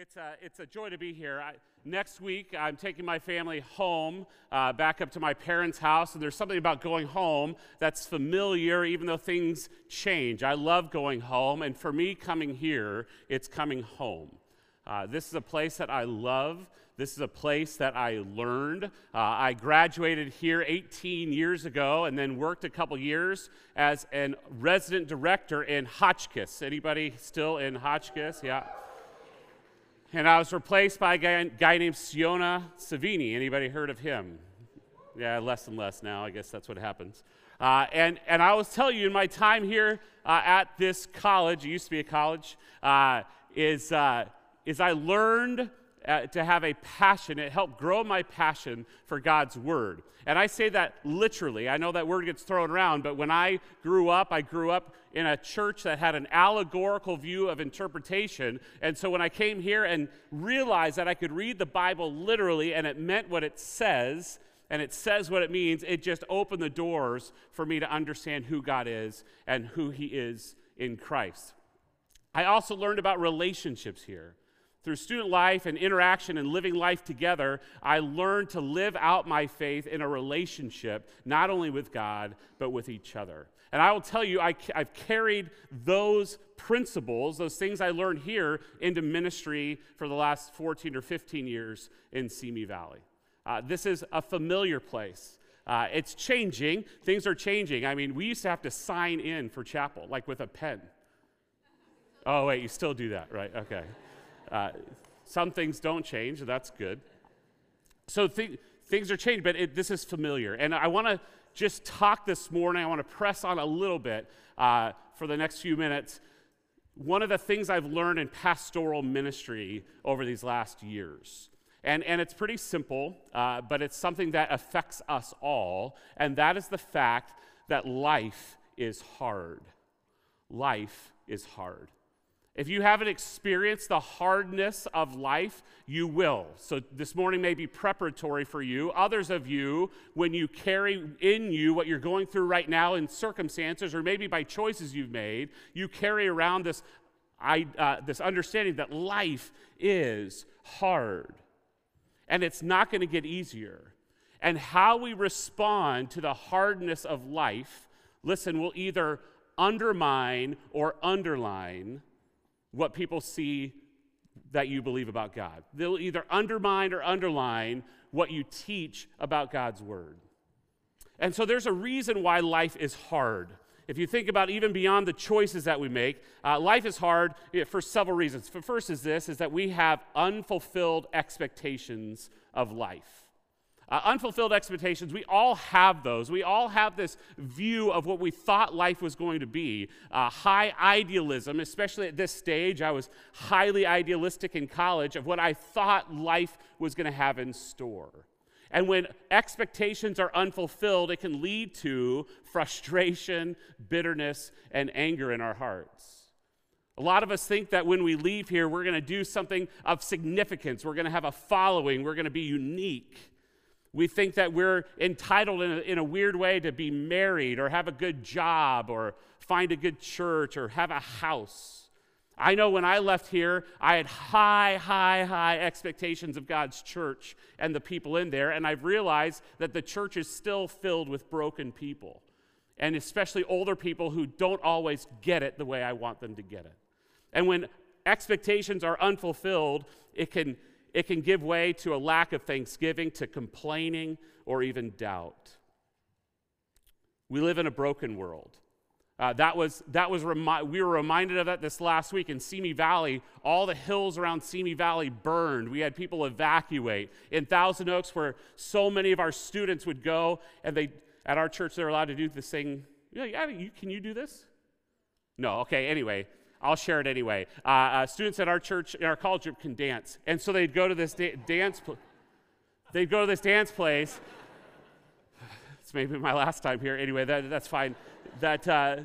It's a, it's a joy to be here. I, next week, I'm taking my family home, uh, back up to my parents' house, and there's something about going home that's familiar, even though things change. I love going home, and for me, coming here, it's coming home. Uh, this is a place that I love. This is a place that I learned. Uh, I graduated here 18 years ago and then worked a couple years as a resident director in Hotchkiss. Anybody still in Hotchkiss? Yeah. And I was replaced by a guy, guy named Siona Savini. Anybody heard of him? Yeah, less and less now. I guess that's what happens. Uh, and, and I will tell you, in my time here uh, at this college, it used to be a college, uh, is, uh, is I learned uh, to have a passion. It helped grow my passion for God's Word. And I say that literally. I know that word gets thrown around, but when I grew up, I grew up in a church that had an allegorical view of interpretation. And so when I came here and realized that I could read the Bible literally and it meant what it says, and it says what it means, it just opened the doors for me to understand who God is and who He is in Christ. I also learned about relationships here. Through student life and interaction and living life together, I learned to live out my faith in a relationship, not only with God, but with each other. And I will tell you, I, have carried those principles, those things I learned here, into ministry for the last 14 or 15 years in Simi Valley. Uh, this is a familiar place. Uh, it's changing. Things are changing. I mean, we used to have to sign in for chapel, like with a pen. Oh, wait, you still do that, right? Okay. Uh, some things don't change, that's good. So th- things are changing, but it, this is familiar. And I want to just talk this morning, I want to press on a little bit uh, for the next few minutes. One of the things I've learned in pastoral ministry over these last years. And, and it's pretty simple, uh, but it's something that affects us all, and that is the fact that life is hard. Life is hard. If you haven't experienced the hardness of life, you will. So this morning may be preparatory for you. Others of you, when you carry in you what you're going through right now in circumstances, or maybe by choices you've made, you carry around this, uh, this understanding that life is hard. And it's not going to get easier. And how we respond to the hardness of life, listen, will either undermine or underline what people see that you believe about God. They'll either undermine or underline what you teach about God's Word. And so there's a reason why life is hard. If you think about even beyond the choices that we make, uh, life is hard for several reasons. First is this, is that we have unfulfilled expectations of life. Uh, unfulfilled expectations, we all have those. We all have this view of what we thought life was going to be. Uh, high idealism, especially at this stage. I was highly idealistic in college of what I thought life was going to have in store. And when expectations are unfulfilled, it can lead to frustration, bitterness, and anger in our hearts. A lot of us think that when we leave here, we're going to do something of significance. We're going to have a following. We're going to be unique. We think that we're entitled in a, in a, weird way to be married or have a good job or find a good church or have a house. I know when I left here, I had high, high, high expectations of God's church and the people in there, and I've realized that the church is still filled with broken people, and especially older people who don't always get it the way I want them to get it. And when expectations are unfulfilled, it can it can give way to a lack of thanksgiving, to complaining, or even doubt. We live in a broken world. Uh, that was, that was remi- we were reminded of that this last week in Simi Valley. All the hills around Simi Valley burned. We had people evacuate. In Thousand Oaks, where so many of our students would go, and they, at our church, they're allowed to do this thing. Yeah, yeah you, can you do this? No, okay, anyway. I'll share it anyway. Uh, uh, students at our church, our college group, can dance, and so they'd go to this da- dance. Pl- they'd go to this dance place. it's maybe my last time here. Anyway, that, that's fine. That uh,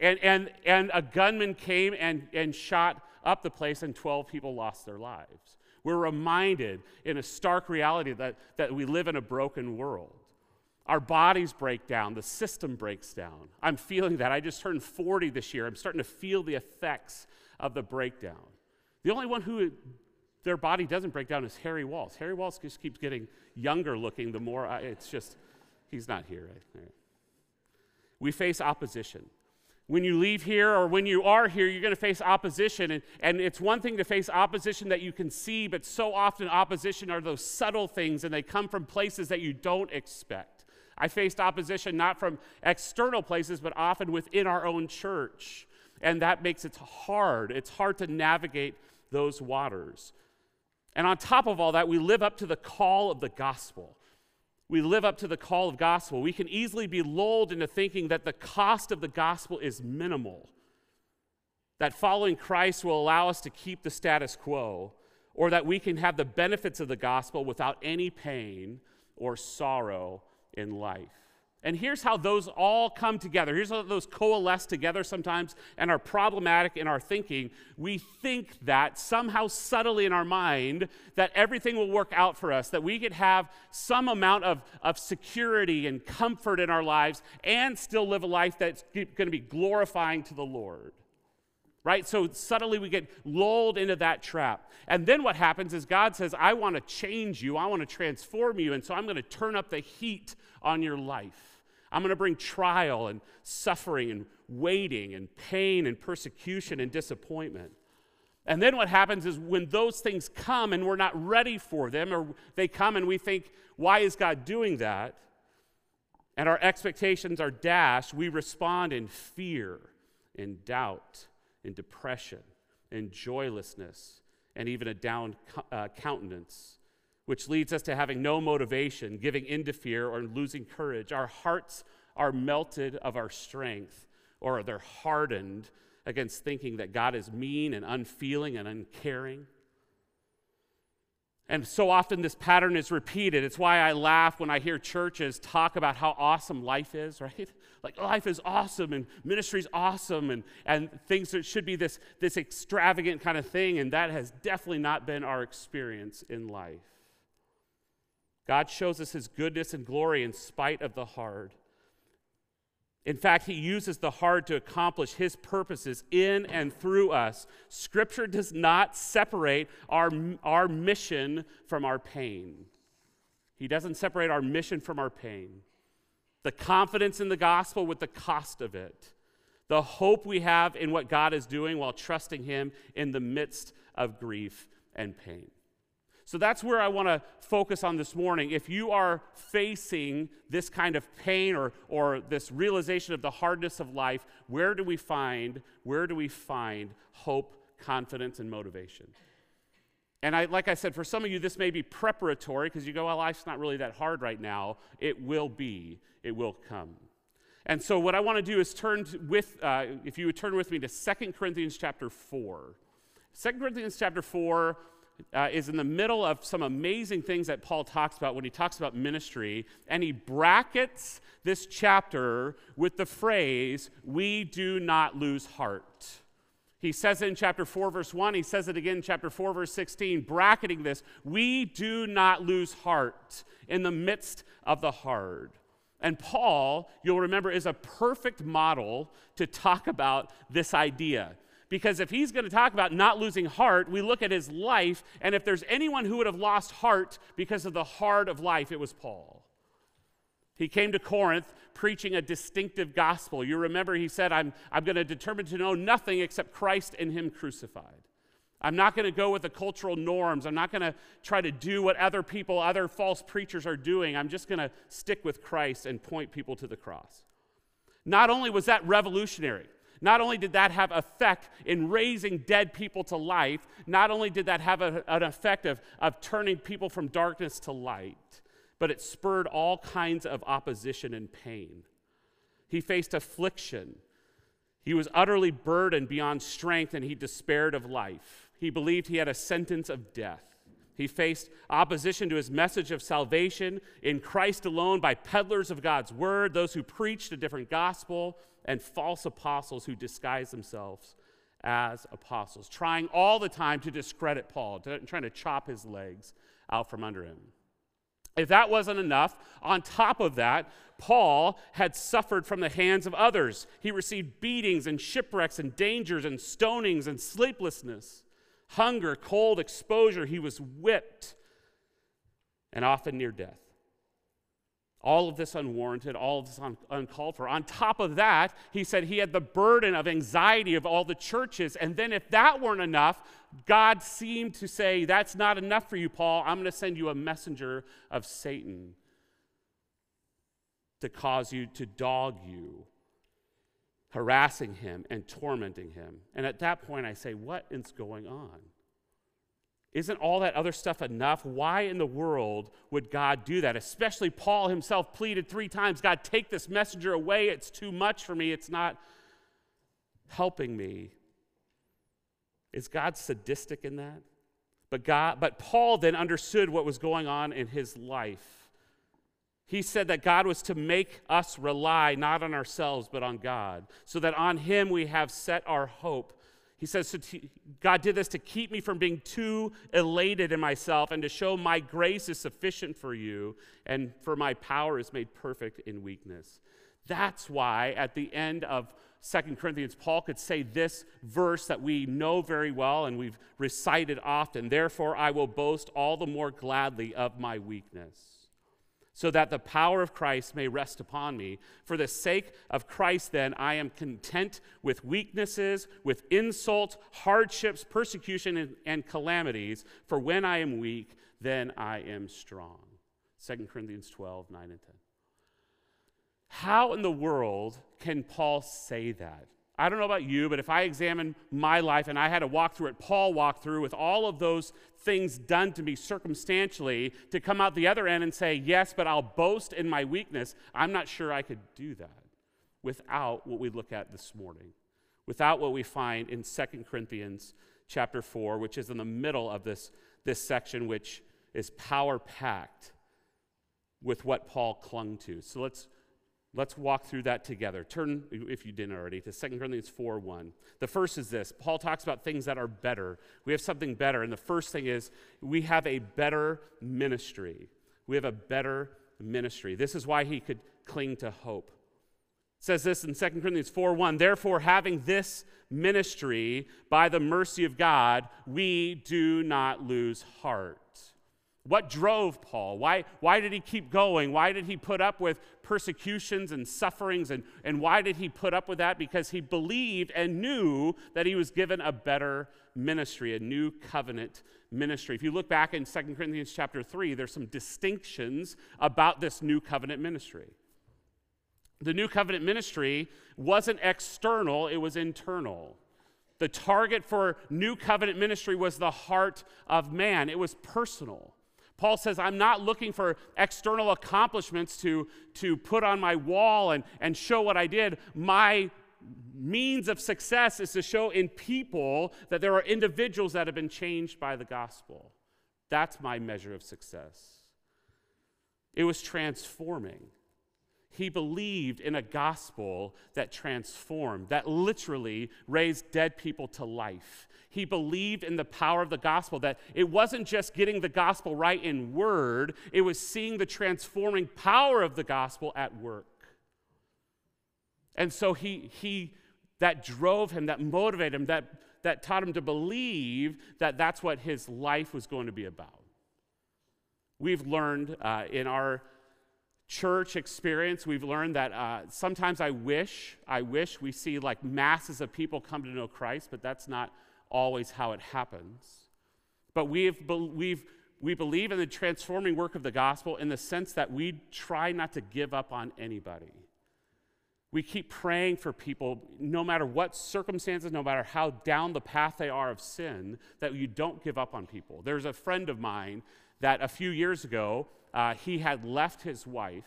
and and and a gunman came and and shot up the place, and 12 people lost their lives. We're reminded in a stark reality that that we live in a broken world. Our bodies break down, the system breaks down. I'm feeling that. I just turned 40 this year. I'm starting to feel the effects of the breakdown. The only one who their body doesn't break down is Harry Walls. Harry Walls just keeps getting younger looking the more I, it's just, he's not here. Right? We face opposition. When you leave here or when you are here, you're going to face opposition. And, and it's one thing to face opposition that you can see, but so often opposition are those subtle things and they come from places that you don't expect. I faced opposition not from external places, but often within our own church. And that makes it hard. It's hard to navigate those waters. And on top of all that, we live up to the call of the gospel. We live up to the call of gospel. We can easily be lulled into thinking that the cost of the gospel is minimal, that following Christ will allow us to keep the status quo, or that we can have the benefits of the gospel without any pain or sorrow in life. And here's how those all come together. Here's how those coalesce together sometimes and are problematic in our thinking. We think that somehow subtly in our mind that everything will work out for us, that we could have some amount of, of security and comfort in our lives and still live a life that's going to be glorifying to the Lord. Right? So suddenly we get lulled into that trap. And then what happens is God says, I want to change you, I want to transform you, and so I'm going to turn up the heat on your life. I'm going to bring trial and suffering and waiting and pain and persecution and disappointment. And then what happens is when those things come and we're not ready for them, or they come and we think, why is God doing that? And our expectations are dashed, we respond in fear, in doubt, in depression, in joylessness, and even a down uh, countenance which leads us to having no motivation, giving in to fear, or losing courage. Our hearts are melted of our strength, or they're hardened against thinking that God is mean and unfeeling and uncaring. And so often this pattern is repeated. It's why I laugh when I hear churches talk about how awesome life is, right? Like life is awesome and ministry is awesome and, and things that should be this, this extravagant kind of thing. And that has definitely not been our experience in life. God shows us his goodness and glory in spite of the hard. In fact, he uses the hard to accomplish his purposes in and through us. Scripture does not separate our, our mission from our pain. He doesn't separate our mission from our pain. The confidence in the gospel with the cost of it. The hope we have in what God is doing while trusting him in the midst of grief and pain. So that's where I want to focus on this morning. If you are facing this kind of pain or, or this realization of the hardness of life, where do we find, where do we find hope, confidence, and motivation? And I, like I said, for some of you, this may be preparatory because you go, well, life's not really that hard right now. It will be, it will come. And so, what I want to do is turn with, uh, if you would turn with me to Second Corinthians chapter 4. 2 Corinthians chapter 4 uh, is in the middle of some amazing things that Paul talks about when he talks about ministry, and he brackets this chapter with the phrase, We do not lose heart. He says it in chapter 4, verse 1. He says it again in chapter 4, verse 16, bracketing this We do not lose heart in the midst of the hard. And Paul, you'll remember, is a perfect model to talk about this idea. Because if he's going to talk about not losing heart, we look at his life, and if there's anyone who would have lost heart because of the hard of life, it was Paul. He came to Corinth preaching a distinctive gospel. You remember he said, I'm, I'm going to determine to know nothing except Christ and Him crucified. I'm not going to go with the cultural norms. I'm not going to try to do what other people, other false preachers are doing. I'm just going to stick with Christ and point people to the cross. Not only was that revolutionary, not only did that have effect in raising dead people to life, not only did that have a, an effect of, of turning people from darkness to light, but it spurred all kinds of opposition and pain. He faced affliction. He was utterly burdened beyond strength and he despaired of life. He believed he had a sentence of death. He faced opposition to his message of salvation in Christ alone by peddlers of God's word, those who preached a different gospel, and false apostles who disguise themselves as apostles, trying all the time to discredit Paul, trying to chop his legs out from under him. If that wasn't enough, on top of that, Paul had suffered from the hands of others. He received beatings and shipwrecks and dangers and stonings and sleeplessness. hunger, cold, exposure. He was whipped and often near death. All of this unwarranted, all of this un- uncalled for. On top of that, he said he had the burden of anxiety of all the churches. And then, if that weren't enough, God seemed to say, That's not enough for you, Paul. I'm going to send you a messenger of Satan to cause you to dog you, harassing him and tormenting him. And at that point, I say, What is going on? Isn't all that other stuff enough? Why in the world would God do that? Especially Paul himself pleaded three times God, take this messenger away. It's too much for me. It's not helping me. Is God sadistic in that? But, God, but Paul then understood what was going on in his life. He said that God was to make us rely not on ourselves, but on God, so that on Him we have set our hope. He says, so God did this to keep me from being too elated in myself and to show my grace is sufficient for you and for my power is made perfect in weakness. That's why at the end of Second Corinthians, Paul could say this verse that we know very well and we've recited often. Therefore, I will boast all the more gladly of my weakness so that the power of Christ may rest upon me. For the sake of Christ, then, I am content with weaknesses, with insults, hardships, persecution, and, and, calamities. For when I am weak, then I am strong. 2 Corinthians 12, 9 and 10. How in the world can Paul say that? I don't know about you, but if I examine my life and I had to walk through it, Paul walked through with all of those things done to me circumstantially to come out the other end and say, Yes, but I'll boast in my weakness, I'm not sure I could do that without what we look at this morning, without what we find in 2 Corinthians chapter 4, which is in the middle of this, this section, which is power packed with what Paul clung to. So let's Let's walk through that together. Turn, if you didn't already, to 2 Corinthians 4 1. The first is this Paul talks about things that are better. We have something better. And the first thing is we have a better ministry. We have a better ministry. This is why he could cling to hope. It says this in 2 Corinthians 4 1. Therefore, having this ministry by the mercy of God, we do not lose heart. What drove Paul? Why, why did he keep going? Why did he put up with persecutions and sufferings? And, and why did he put up with that? Because he believed and knew that he was given a better ministry, a new covenant ministry. If you look back in 2 Corinthians chapter 3, there's some distinctions about this new covenant ministry. The new covenant ministry wasn't external, it was internal. The target for new covenant ministry was the heart of man, it was personal. Paul says, I'm not looking for external accomplishments to, to put on my wall and, and show what I did. My means of success is to show in people that there are individuals that have been changed by the gospel. That's my measure of success. It was transforming. He believed in a gospel that transformed, that literally raised dead people to life. He believed in the power of the gospel, that it wasn't just getting the gospel right in word, it was seeing the transforming power of the gospel at work. And so he, he that drove him, that motivated him, that, that taught him to believe that that's what his life was going to be about. We've learned uh, in our church experience, we've learned that uh, sometimes I wish, I wish we see like masses of people come to know Christ, but that's not always how it happens. But we've, we've, we believe in the transforming work of the gospel in the sense that we try not to give up on anybody. We keep praying for people, no matter what circumstances, no matter how down the path they are of sin, that you don't give up on people. There's a friend of mine that a few years ago, uh, he had left his wife,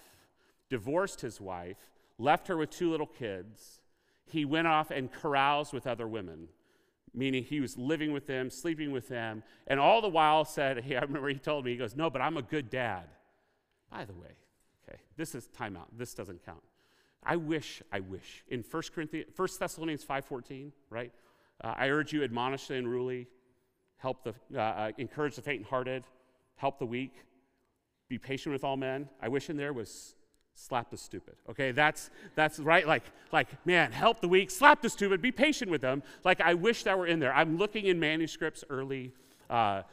divorced his wife, left her with two little kids. He went off and caroused with other women meaning he was living with them, sleeping with them, and all the while said, hey, I remember he told me, he goes, No, but I'm a good dad. By the way, okay, this is timeout. This doesn't count. I wish, I wish. In 1 Corinthians, 1 Thessalonians 5.14, right? Uh, I urge you, admonish the unruly, help the, uh, uh, encourage the faint-hearted, help the weak, be patient with all men. I wish in there was slap the stupid okay? That's that's right like like man help the weak slap the stupid be patient with them. Like i wish that were in there. I'm looking in manuscripts early uh,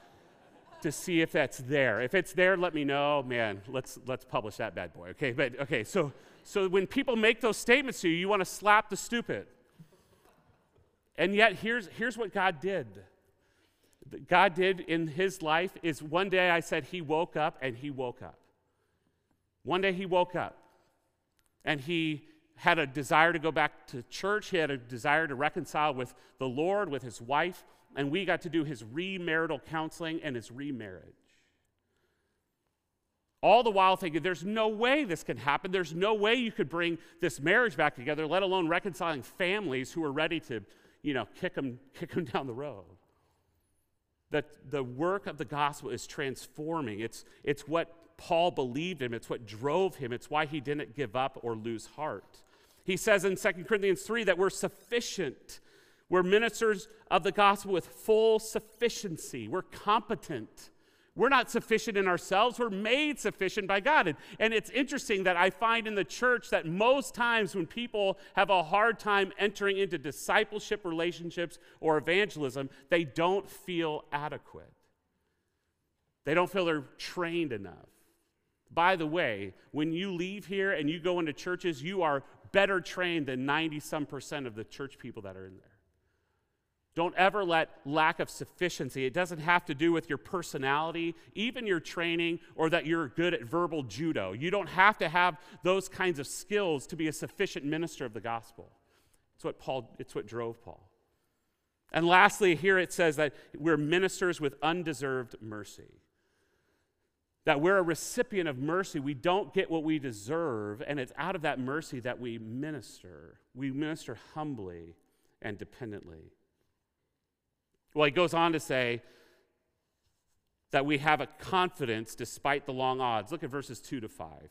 to see if that's there. If it's there let me know. Man let's let's publish that bad boy okay? But okay so so when people make those statements to you you want to slap the stupid. And yet here's here's what god did. God did in his life is one day i said he woke up and he woke up one day he woke up and he had a desire to go back to church. He had a desire to reconcile with the Lord, with his wife, and we got to do his remarital counseling and his remarriage. All the while thinking, there's no way this can happen. There's no way you could bring this marriage back together, let alone reconciling families who are ready to, you know, kick them, kick them down the road. That the work of the gospel is transforming. It's, it's what Paul believed him. It's what drove him. It's why he didn't give up or lose heart. He says in 2 Corinthians 3 that we're sufficient. We're ministers of the gospel with full sufficiency. We're competent. We're not sufficient in ourselves. We're made sufficient by God. And, and, it's interesting that I find in the church that most times when people have a hard time entering into discipleship relationships or evangelism, they don't feel adequate. They don't feel they're trained enough. By the way, when you leave here and you go into churches, you are better trained than 90 some percent of the church people that are in there. Don't ever let lack of sufficiency, it doesn't have to do with your personality, even your training, or that you're good at verbal judo. You don't have to have those kinds of skills to be a sufficient minister of the gospel. It's what Paul, it's what drove Paul. And lastly, here it says that we're ministers with undeserved mercy that we're a recipient of mercy. We don't get what we deserve, and it's out of that mercy that we minister. We minister humbly and dependently. Well, he goes on to say that we have a confidence despite the long odds. Look at verses 2 to 5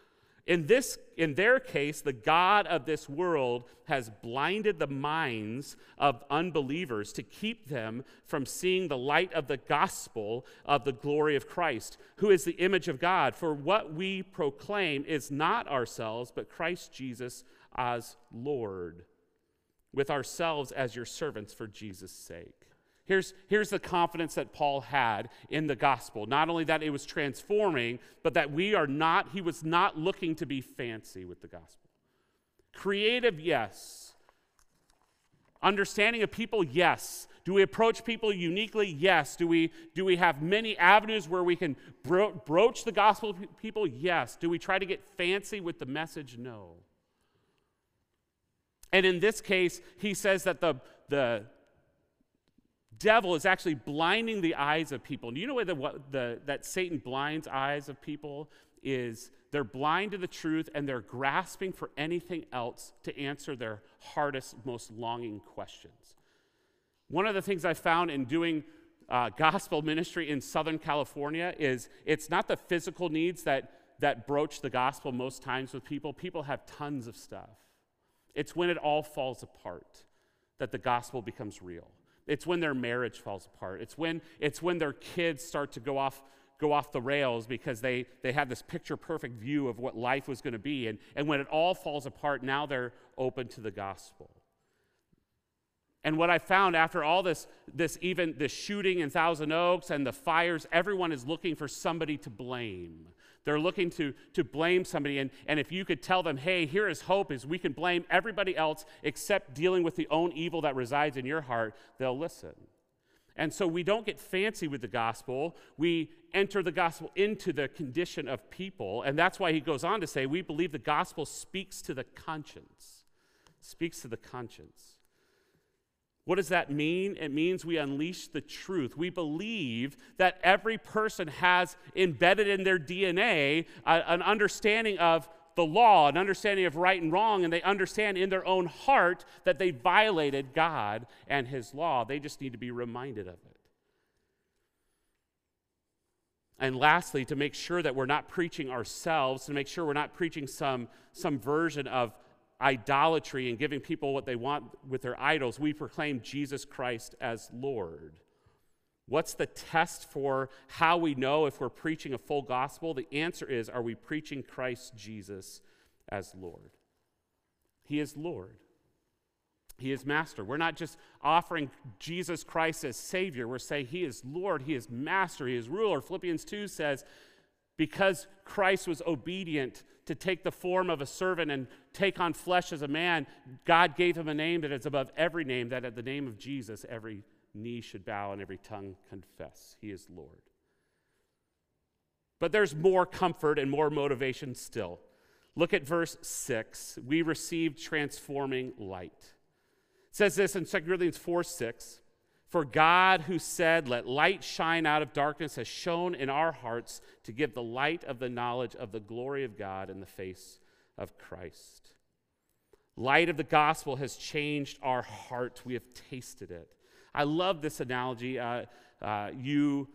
in, this, in their case, the God of this world has blinded the minds of unbelievers to keep them from seeing the light of the gospel of the glory of Christ, who is the image of God. For what we proclaim is not ourselves, but Christ Jesus as Lord, with ourselves as your servants for Jesus' sake. Here's, here's the confidence that Paul had in the gospel. Not only that it was transforming, but that we are not, he was not looking to be fancy with the gospel. Creative, yes. Understanding of people, yes. Do we approach people uniquely? Yes. Do we, do we have many avenues where we can bro- broach the gospel people? Yes. Do we try to get fancy with the message? No. And in this case, he says that the, the, devil is actually blinding the eyes of people. Do you know why the, the, that Satan blinds eyes of people is they're blind to the truth and they're grasping for anything else to answer their hardest, most longing questions. One of the things I found in doing uh, gospel ministry in Southern California is it's not the physical needs that, that broach the gospel most times with people. People have tons of stuff. It's when it all falls apart that the gospel becomes real. It's when their marriage falls apart. It's when, it's when their kids start to go off, go off the rails because they, they have this picture perfect view of what life was going to be. And, and when it all falls apart, now they're open to the gospel. And what I found after all this, this even the shooting in Thousand Oaks and the fires, everyone is looking for somebody to blame. They're looking to, to blame somebody. And, and if you could tell them, hey, here is hope, is we can blame everybody else except dealing with the own evil that resides in your heart, they'll listen. And so we don't get fancy with the gospel. We enter the gospel into the condition of people. And that's why he goes on to say, we believe the gospel speaks to the conscience. Speaks to the conscience. What does that mean? It means we unleash the truth. We believe that every person has embedded in their DNA uh, an understanding of the law, an understanding of right and wrong, and they understand in their own heart that they violated God and His law. They just need to be reminded of it. And lastly, to make sure that we're not preaching ourselves, to make sure we're not preaching some, some version of idolatry and giving people what they want with their idols, we proclaim Jesus Christ as Lord. What's the test for how we know if we're preaching a full gospel? The answer is are we preaching Christ Jesus as Lord? He is Lord. He is Master. We're not just offering Jesus Christ as Savior. We're saying He is Lord, He is Master, He is ruler. Philippians 2 says, because Christ was obedient to take the form of a servant and take on flesh as a man, God gave him a name that is above every name, that at the name of Jesus, every knee should bow and every tongue confess He is Lord. But there's more comfort and more motivation still. Look at verse 6. We received transforming light. It says this in 2 Corinthians 4 6. For God, who said, Let light shine out of darkness, has shone in our hearts to give the light of the knowledge of the glory of God in the face of Christ. Light of the gospel has changed our heart. We have tasted it. I love this analogy. Uh, uh, you,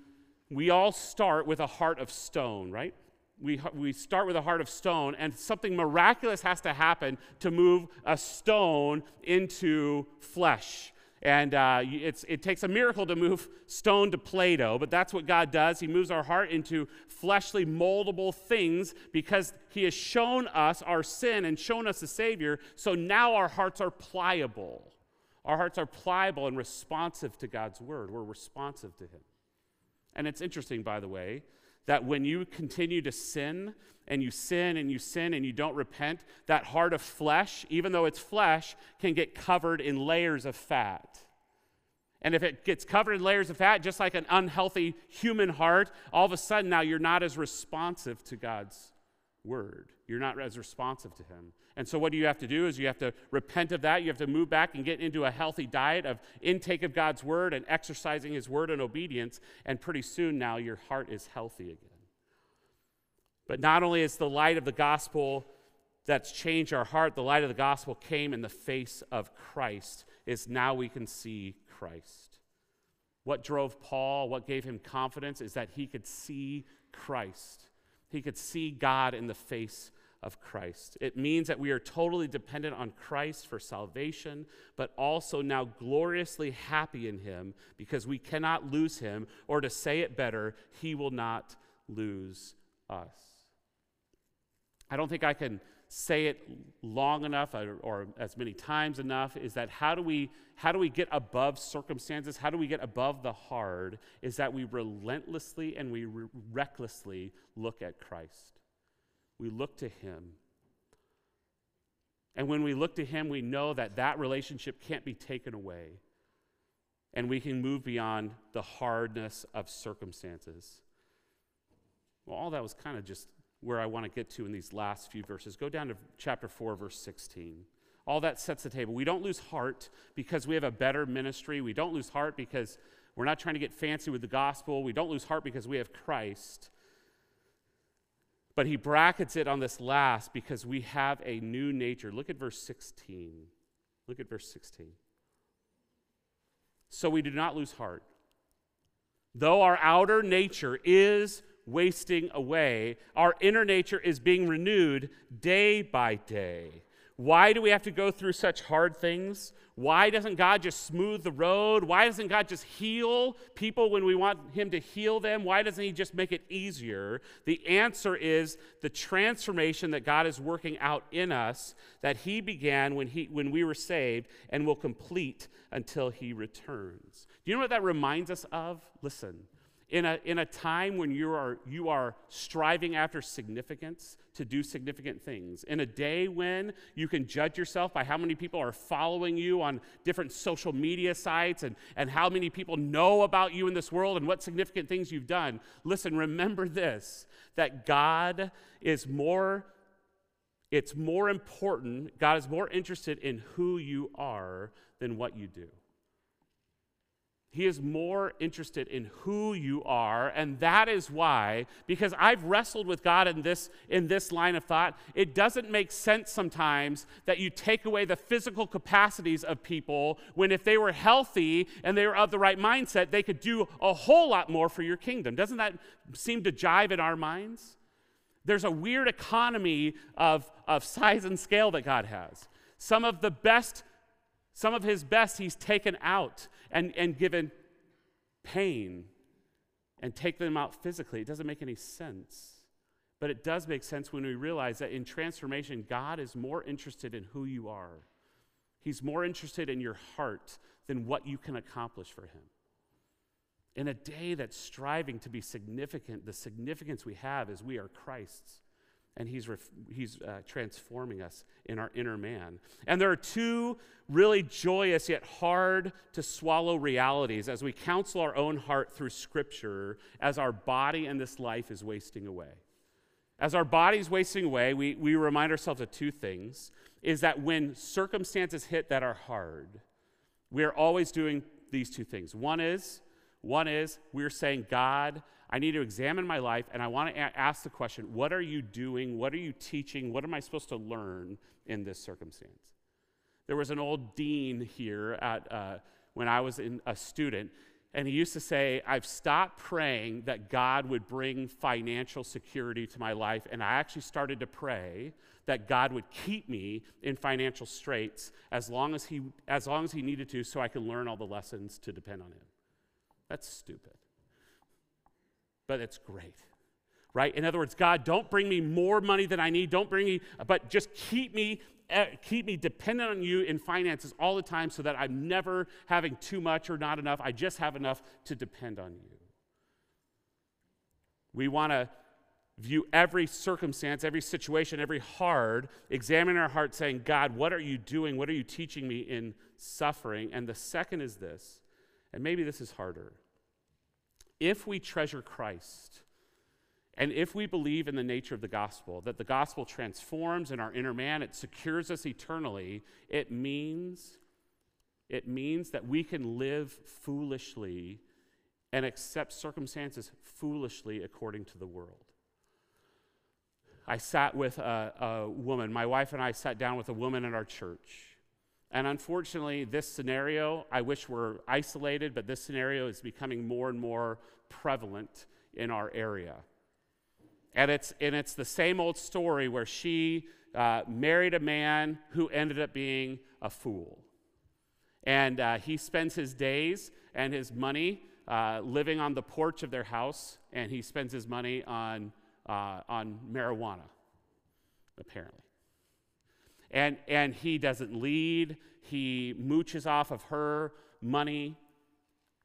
we all start with a heart of stone, right? We, we start with a heart of stone, and something miraculous has to happen to move a stone into flesh. And uh, it takes a miracle to move stone to Play Doh, but that's what God does. He moves our heart into fleshly, moldable things because He has shown us our sin and shown us the Savior. So now our hearts are pliable. Our hearts are pliable and responsive to God's word. We're responsive to Him. And it's interesting, by the way, that when you continue to sin and you sin and you sin and you don't repent, that heart of flesh, even though it's flesh, can get covered in layers of fat. And if it gets covered in layers of fat, just like an unhealthy human heart, all of a sudden now you're not as responsive to God's word. You're not as responsive to Him. And so, what do you have to do is you have to repent of that. You have to move back and get into a healthy diet of intake of God's word and exercising His word and obedience. And pretty soon now your heart is healthy again. But not only is the light of the gospel that's changed our heart, the light of the gospel came in the face of Christ, is now we can see Christ. What drove Paul, what gave him confidence, is that he could see Christ. He could see God in the face of Christ. It means that we are totally dependent on Christ for salvation, but also now gloriously happy in Him because we cannot lose Him, or to say it better, He will not lose us. I don't think I can say it long enough or, or, as many times enough is that how do we how do we get above circumstances how do we get above the hard is that we relentlessly and we re- recklessly look at christ we look to Him. And when we look to Him, we know that that relationship can't be taken away. And we can move beyond the hardness of circumstances. Well, all that was kind of just where I want to get to in these last few verses. Go down to chapter 4, verse 16. All that sets the table. We don't lose heart because we have a better ministry. We don't lose heart because we're not trying to get fancy with the gospel. We don't lose heart because we have Christ. But he brackets it on this last because we have a new nature. Look at verse 16. Look at verse 16. So we do not lose heart. Though our outer nature is wasting away, our inner nature is being renewed day by day. Why do we have to go through such hard things? Why doesn't God just smooth the road? Why doesn't God just heal people when we want Him to heal them? Why doesn't He just make it easier? The answer is the transformation that God is working out in us that He began when, he, when we were saved and will complete until He returns. Do you know what that reminds us of? Listen, in a, in a time when you are, you are striving after significance to do significant things, in a day when you can judge yourself by how many people are following you on different social media sites and, and how many people know about you in this world and what significant things you've done, listen, remember this that God is more, it's more important, God is more interested in who you are than what you do. He is more interested in who you are, and that is why, because I've wrestled with God in this, in this line of thought, it doesn't make sense sometimes that you take away the physical capacities of people when if they were healthy and they were of the right mindset, they could do a whole lot more for your kingdom. Doesn't that seem to jive in our minds? There's a weird economy of, of size and scale that God has. Some of the best some of his best he's taken out and, and given pain and take them out physically. It doesn't make any sense. But it does make sense when we realize that in transformation, God is more interested in who you are. He's more interested in your heart than what you can accomplish for Him. In a day that's striving to be significant, the significance we have is we are Christ's and he's, ref- he's uh, transforming us in our inner man. And there are two really joyous yet hard to swallow realities as we counsel our own heart through Scripture as our body and this life is wasting away. As our body's wasting away, we, we remind ourselves of two things is that when circumstances hit that are hard, we're always doing these two things. One is, one is we're saying, God, I need to examine my life and I want to a- ask the question what are you doing? What are you teaching? What am I supposed to learn in this circumstance? There was an old dean here at, uh, when I was in, a student, and he used to say, I've stopped praying that God would bring financial security to my life, and I actually started to pray that God would keep me in financial straits as long as he, as long as he needed to so I could learn all the lessons to depend on him. That's stupid but it's great. Right? In other words, God, don't bring me more money than I need. Don't bring me, but just keep me eh, keep me dependent on you in finances all the time so that I'm never having too much or not enough. I just have enough to depend on you. We want to view every circumstance, every situation, every hard, examine our heart saying, God, what are you doing? What are you teaching me in suffering? And the second is this, and maybe this is harder if we treasure Christ, and if we believe in the nature of the gospel, that the gospel transforms in our inner man, it secures us eternally, it means it means that we can live foolishly and accept circumstances foolishly according to the world. I sat with a, a woman, my wife and I sat down with a woman in our church and unfortunately, this scenario, I wish were isolated, but this scenario is becoming more and more prevalent in our area. And it's, and it's the same old story where she uh, married a man who ended up being a fool. And uh, he spends his days and his money uh, living on the porch of their house, and he spends his money on, uh, on marijuana, apparently and, and he doesn't lead. He mooches off of her money.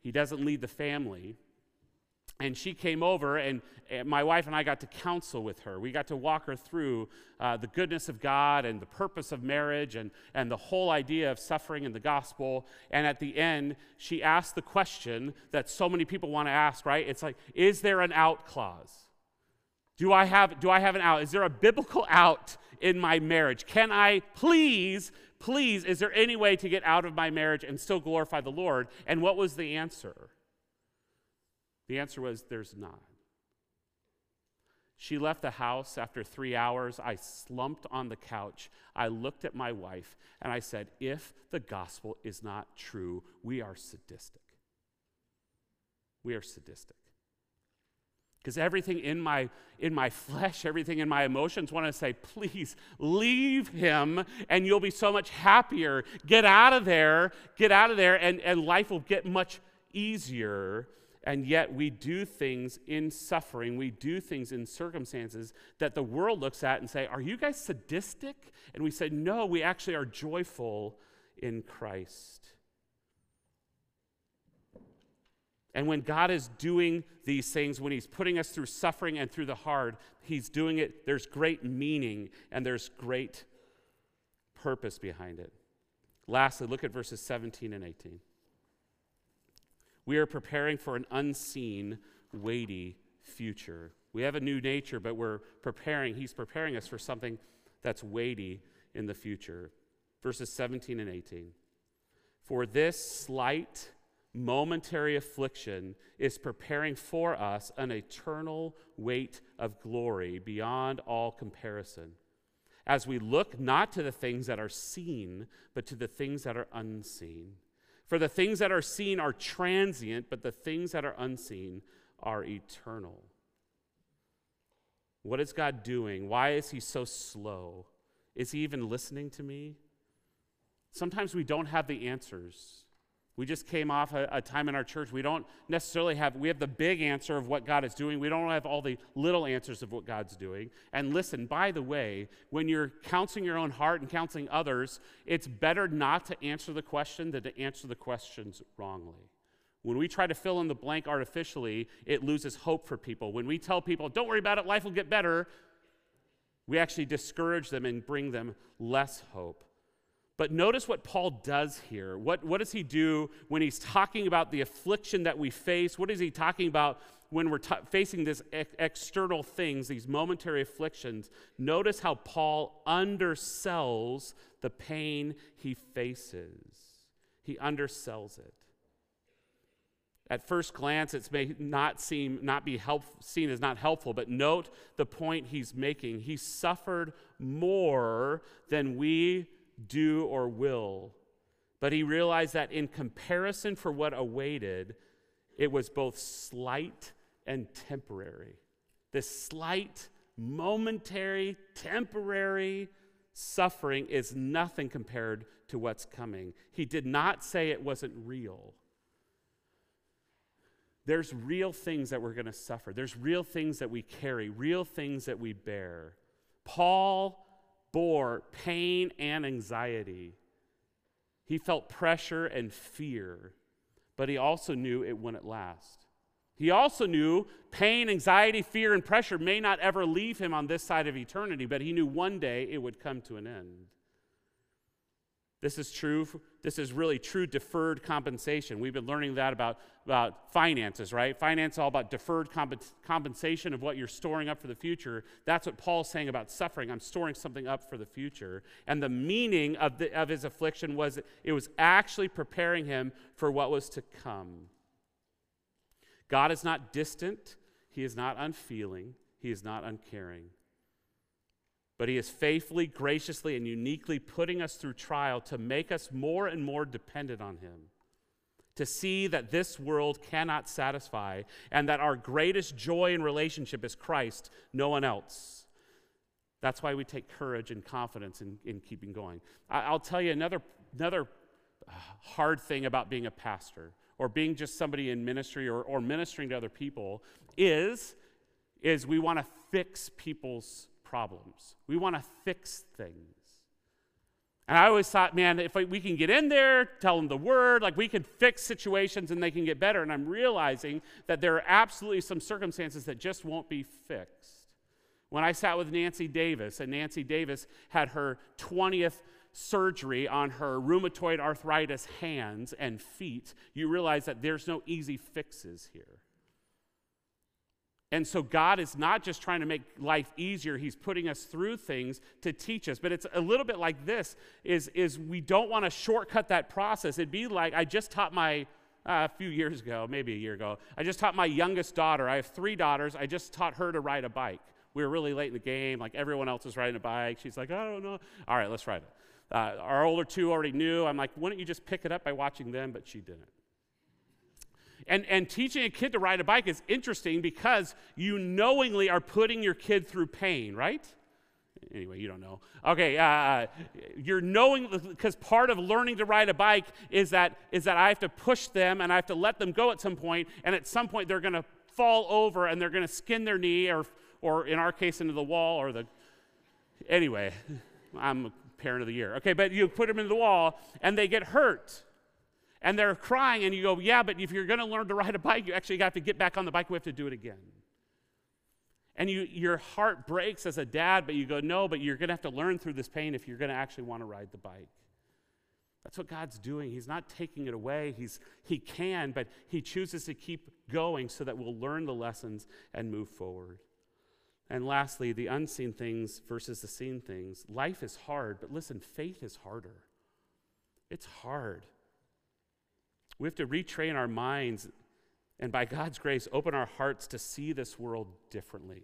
He doesn't lead the family. And she came over, and, and my wife and I got to counsel with her. We got to walk her through uh, the goodness of God and the purpose of marriage and, and the whole idea of suffering in the gospel. And at the end, she asked the question that so many people want to ask, right? It's like, is there an out clause? Do I have, do I have an out? Is there a biblical out in my marriage? Can I please, please, is there any way to get out of my marriage and still glorify the Lord? And what was the answer? The answer was there's not. She left the house after three hours. I slumped on the couch. I looked at my wife and I said, If the gospel is not true, we are sadistic. We are sadistic because everything in my in my flesh everything in my emotions want to say please leave him and you'll be so much happier. Get out of there get out of there and, and life will get much easier. And yet we do things in suffering. We do things in circumstances that the world looks at and say are you guys sadistic? And we say no we actually are joyful in christ And when God is doing these things, when He's putting us through suffering and through the hard, He's doing it, there's great meaning and there's great purpose behind it. Lastly, look at verses 17 and 18. We are preparing for an unseen, weighty future. We have a new nature, but we're preparing, He's preparing us for something that's weighty in the future. Verses 17 and 18. For this slight momentary affliction is preparing for us an eternal weight of glory beyond all comparison. As we look not to the things that are seen, but to the things that are unseen. For the things that are seen are transient, but the things that are unseen are eternal. What is God doing? Why is He so slow? Is He even listening to me? Sometimes we don't have the answers. We just came off a, a, time in our church. We don't necessarily have, we have the big answer of what God is doing. We don't have all the little answers of what God's doing. And listen, by the way, when you're counseling your own heart and counseling others, it's better not to answer the question than to answer the questions wrongly. When we try to fill in the blank artificially, it loses hope for people. When we tell people, don't worry about it, life will get better, we actually discourage them and bring them less hope. But notice what Paul does here. What, what does he do when he's talking about the affliction that we face? What is he talking about when we're t- facing these ex- external things, these momentary afflictions? Notice how Paul undersells the pain he faces. He undersells it. At first glance, it may not seem not be help, seen as not helpful, but note the point he's making. He suffered more than we do or will, but he realized that in comparison for what awaited, it was both slight and temporary. This slight, momentary, temporary suffering is nothing compared to what's coming. He did not say it wasn't real. There's real things that we're going to suffer. There's real things that we carry, real things that we bear. Paul bore pain and anxiety. He felt pressure and fear, but he also knew it wouldn't last. He also knew pain, anxiety, fear, and pressure may not ever leave him on this side of eternity, but he knew one day it would come to an end. This is true. This is really true deferred compensation. We've been learning that about, about finances, right? Finance is all about deferred comp- compensation of what you're storing up for the future. That's what Paul's saying about suffering. I'm storing something up for the future. And the meaning of, the, of his affliction was it was actually preparing him for what was to come. God is not distant, He is not unfeeling, He is not uncaring but He is faithfully, graciously, and uniquely putting us through trial to make us more and more dependent on Him. To see that this world cannot satisfy and that our greatest joy in relationship is Christ, no one else. That's why we take courage and confidence in, in keeping going. I, will tell you another, another uh, hard thing about being a pastor or being just somebody in ministry or, or ministering to other people is, is we want to fix people's problems. We want to fix things. And I always thought, man, if we can get in there, tell them the word, like we can fix situations and they can get better. And I'm realizing that there are absolutely some circumstances that just won't be fixed. When I sat with Nancy Davis, and Nancy Davis had her 20th surgery on her rheumatoid arthritis hands and feet, you realize that there's no easy fixes here. And so God is not just trying to make life easier, he's putting us through things to teach us. But it's a little bit like this is, is we don't want to shortcut that process. It'd be like I just taught my uh, a few years ago, maybe a year ago, I just taught my youngest daughter. I have three daughters. I just taught her to ride a bike. We were really late in the game, like everyone else was riding a bike. She's like, I don't know. All right, let's ride it. Uh, our older two already knew. I'm like, why don't you just pick it up by watching them? But she didn't. And, and teaching a kid to ride a bike is interesting because you knowingly are putting your kid through pain, right? Anyway, you don't know. Okay, uh, you're knowing because part of learning to ride a bike is that is that I have to push them and I have to let them go at some point, and at some point they're going to fall over and they're going to skin their knee, or or in our case into the wall or the. Anyway, I'm a parent of the year. Okay, but you put them into the wall and they get hurt and they're crying, and you go, Yeah, but if you're going to learn to ride a bike, you actually have to get back on the bike. We have to do it again. And you, your heart breaks as a dad, but you go, No, but you're going to have to learn through this pain if you're going to actually want to ride the bike. That's what God's doing. He's not taking it away. He's, he can, but He chooses to keep going so that we'll learn the lessons and move forward. And lastly, the unseen things versus the seen things. Life is hard, but listen, faith is harder. It's hard. We have to retrain our minds and by God's grace, open our hearts to see this world differently.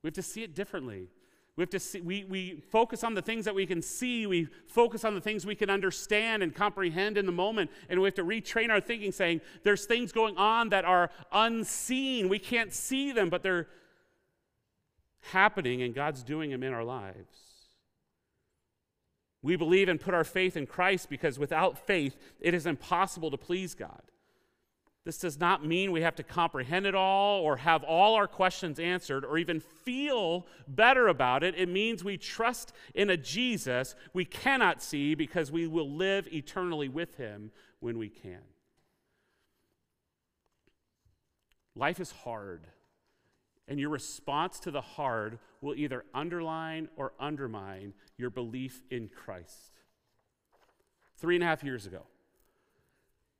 We have to see it differently. We have to see, we, we focus on the things that we can see. We focus on the things we can understand and comprehend in the moment. And we have to retrain our thinking, saying, there's things going on that are unseen. We can't see them, but they're happening, and God's doing them in our lives. We believe and put our faith in Christ because without faith, it is impossible to please God. This does not mean we have to comprehend it all or have all our questions answered or even feel better about it. It means we trust in a Jesus we cannot see because we will live eternally with him when we can. Life is hard, and your response to the hard will either underline or undermine your belief in Christ. Three and a half years ago,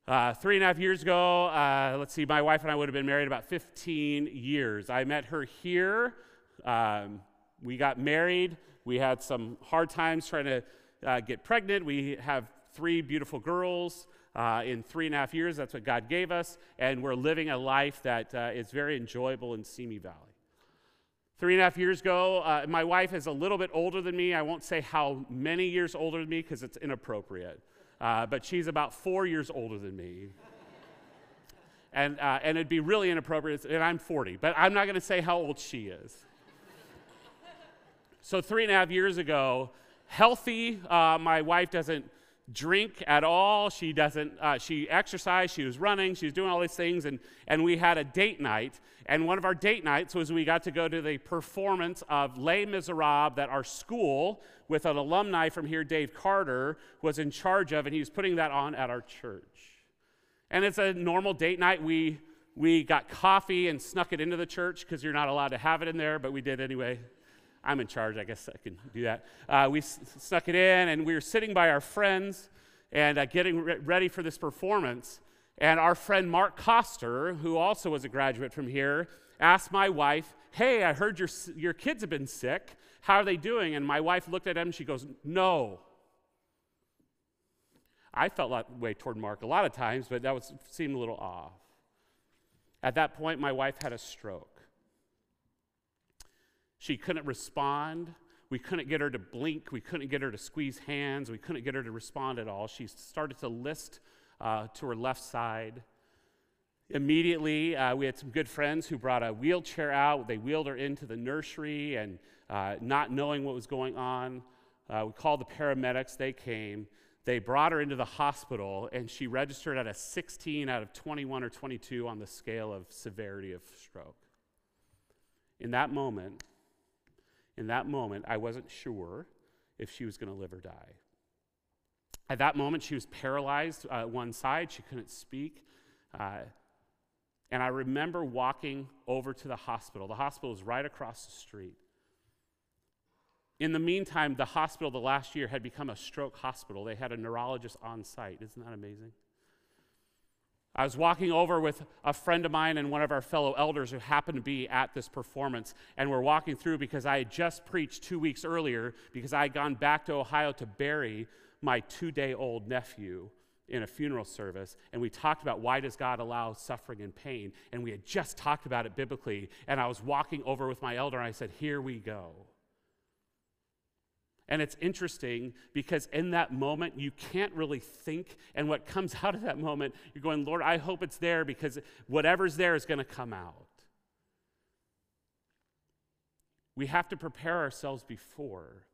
uh, three and a half years ago, uh, let's see, my wife and I would have been married about 15 years. I met her here. Um, we got married. We had some hard times trying to uh, get pregnant. We have three beautiful girls. Uh, in three and a half years, that's what God gave us, and we're living a life that uh, is very enjoyable in Simi Valley. Three and a half years ago, uh, my wife is a little bit older than me. I won't say how many years older than me because it's inappropriate uh, but she's about four years older than me. and, uh, and it'd be really inappropriate, and I'm 40, but I'm not going to say how old she is. so, three and a half years ago, healthy, uh, my wife doesn't drink at all. She doesn't, uh, she exercised, she was running, she was doing all these things, and, and we had a date night. And one of our date nights was we got to go to the performance of Les Miserables that our school, with an alumni from here, Dave Carter, was in charge of, and he was putting that on at our church. And it's a normal date night. We, we got coffee and snuck it into the church because you're not allowed to have it in there, but we did anyway. I'm in charge, I guess I can do that. Uh, we s- snuck it in, and we were sitting by our friends and uh, getting re- ready for this performance. And our friend Mark Coster, who also was a graduate from here, asked my wife, Hey, I heard your, your kids have been sick. How are they doing? And my wife looked at him and she goes, No. I felt that way toward Mark a lot of times, but that was, seemed a little off. At that point, my wife had a stroke. She couldn't respond. We couldn't get her to blink. We couldn't get her to squeeze hands. We couldn't get her to respond at all. She started to list uh, to her left side. Immediately, uh, we had some good friends who brought a wheelchair out. They wheeled her into the nursery, and uh, not knowing what was going on, uh, we called the paramedics. They came. They brought her into the hospital, and she registered at a 16 out of 21 or 22 on the scale of severity of stroke. In that moment, in that moment, I wasn't sure if she was going to live or die. At that moment, she was paralyzed uh, one side, she couldn't speak. Uh, and I remember walking over to the hospital. The hospital was right across the street. In the meantime, the hospital the last year had become a stroke hospital. They had a neurologist on site. Isn't that amazing? I was walking over with a friend of mine and one of our fellow elders who happened to be at this performance, and we're walking through because I had just preached two weeks earlier because I had gone back to Ohio to bury my two day old nephew in a funeral service and we talked about why does god allow suffering and pain and we had just talked about it biblically and i was walking over with my elder and i said here we go and it's interesting because in that moment, you can't really think. And what comes out of that moment, you're going, Lord, I hope it's there because whatever's there is going to come out. We have to prepare ourselves before.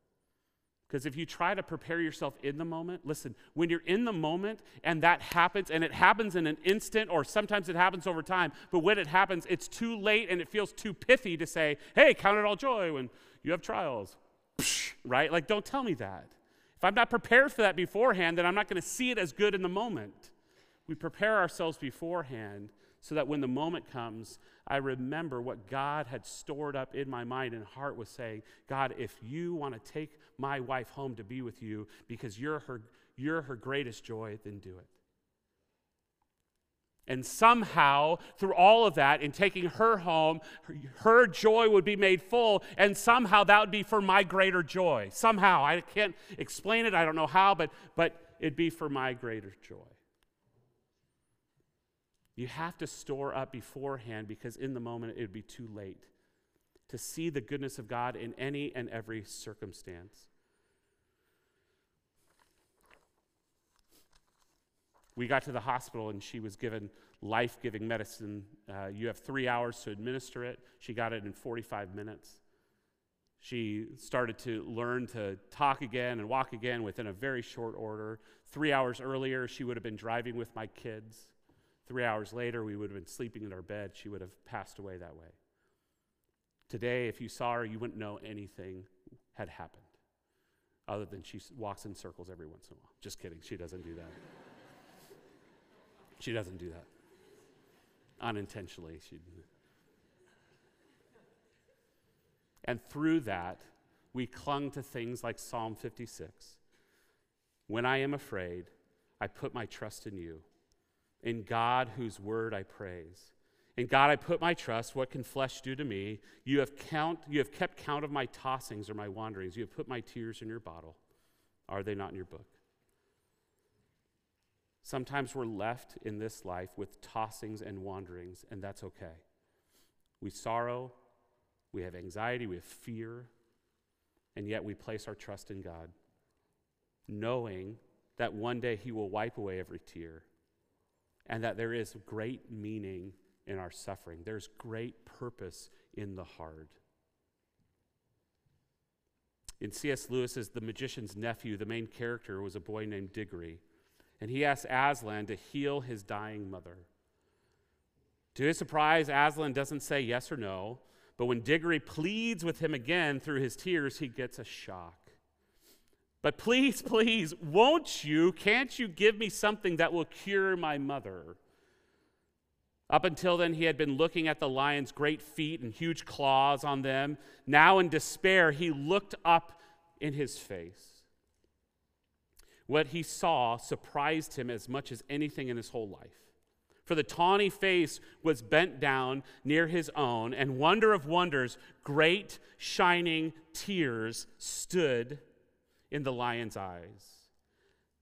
Because if you try to prepare yourself in the moment, listen, when you're in the moment and that happens, and it happens in an instant, or sometimes it happens over time, but when it happens, it's too late and it feels too pithy to say, hey, count it all joy when you have trials right? Like, don't tell me that. If I'm not prepared for that beforehand, then I'm not going to see it as good in the moment. We prepare ourselves beforehand so that when the moment comes, I remember what God had stored up in my mind and heart was saying, God, if you want to take my wife home to be with you because you're her, you're her greatest joy, then do it. And somehow, through all of that, in taking her home, her, joy would be made full, and somehow that would be for my greater joy. Somehow. I can't explain it, I don't know how, but, but it'd be for my greater joy. You have to store up beforehand because in the moment it would be too late to see the goodness of God in any and every circumstance. We got to the hospital and she was given life giving medicine. Uh, you have three hours to administer it. She got it in 45 minutes. She started to learn to talk again and walk again within a very short order. Three hours earlier, she would have been driving with my kids. Three hours later, we would have been sleeping in our bed. She would have passed away that way. Today, if you saw her, you wouldn't know anything had happened, other than she walks in circles every once in a while. Just kidding, she doesn't do that. She doesn't do that. Unintentionally, she. And through that, we clung to things like Psalm 56. When I am afraid, I put my trust in you. In God, whose word I praise. In God I put my trust. What can flesh do to me? You have count, you have kept count of my tossings or my wanderings. You have put my tears in your bottle. Are they not in your book? Sometimes we're left in this life with tossings and wanderings, and that's okay. We sorrow, we have anxiety, we have fear, and yet we place our trust in God, knowing that one day He will wipe away every tear, and that there is great meaning in our suffering. There's great purpose in the hard. In C.S. Lewis's The Magician's Nephew, the main character was a boy named Diggory and he asks Aslan to heal his dying mother. To his surprise, Aslan doesn't say yes or no, but when Diggory pleads with him again through his tears, he gets a shock. But please, please, won't you? Can't you give me something that will cure my mother? Up until then, he had been looking at the lion's great feet and huge claws on them. Now, in despair, he looked up in his face. What he saw surprised him as much as anything in his whole life. For the tawny face was bent down near his own, and wonder of wonders, great shining tears stood in the lion's eyes.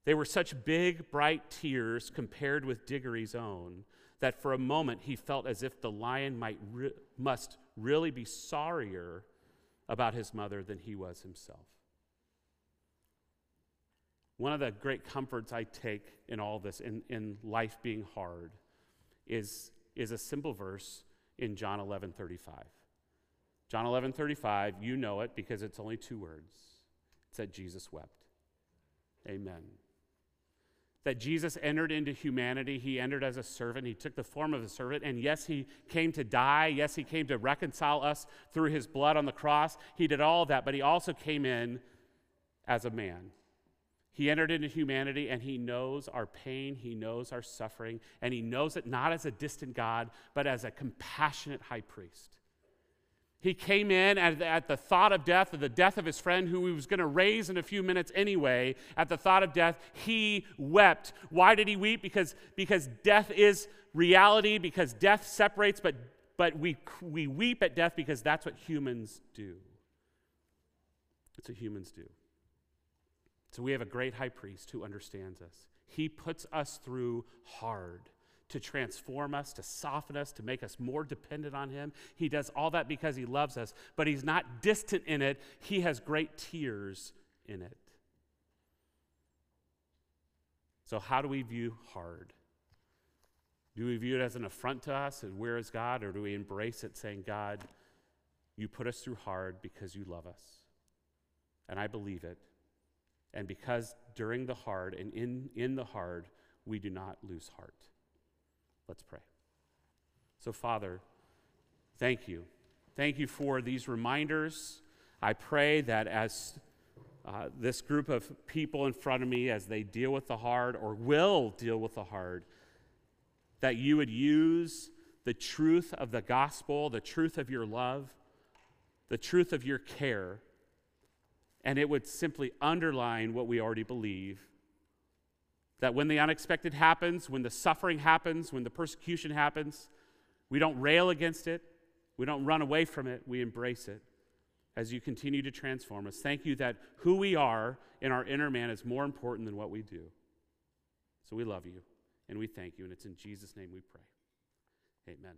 They were such big, bright tears compared with Diggory's own that for a moment he felt as if the lion might re- must really be sorrier about his mother than he was himself. One of the great comforts I take in all this, in, in life being hard, is, is a simple verse in John 11 35. John 11 35, you know it because it's only two words. It said Jesus wept. Amen. That Jesus entered into humanity. He entered as a servant. He took the form of a servant. And yes, he came to die. Yes, he came to reconcile us through his blood on the cross. He did all that, but he also came in as a man. He entered into humanity and he knows our pain, he knows our suffering, and he knows it not as a distant God, but as a compassionate high priest. He came in at, at the thought of death, of the death of his friend, who he was going to raise in a few minutes anyway. At the thought of death, he wept. Why did he weep? Because, because death is reality, because death separates, but, but we, we weep at death because that's what humans do. It's what humans do. So we have a great high priest who understands us. He puts us through hard to transform us, to soften us, to make us more dependent on Him. He does all that because He loves us, but He's not distant in it. He has great tears in it. So, how do we view hard? Do we view it as an affront to us and where is God, or do we embrace it saying, God, you put us through hard because you love us? And I believe it. And because during the hard and in, in the hard, we do not lose heart. Let's pray. So, Father, thank you. Thank you for these reminders. I pray that as uh, this group of people in front of me, as they deal with the hard or will deal with the hard, that you would use the truth of the gospel, the truth of your love, the truth of your care and it would simply underline what we already believe that when the unexpected happens, when the suffering happens, when the persecution happens, we don't rail against it, we don't run away from it, we embrace it as you continue to transform us. Thank you that who we are in our inner man is more important than what we do. So we love you and we thank you, and it's in Jesus' name we pray. Amen.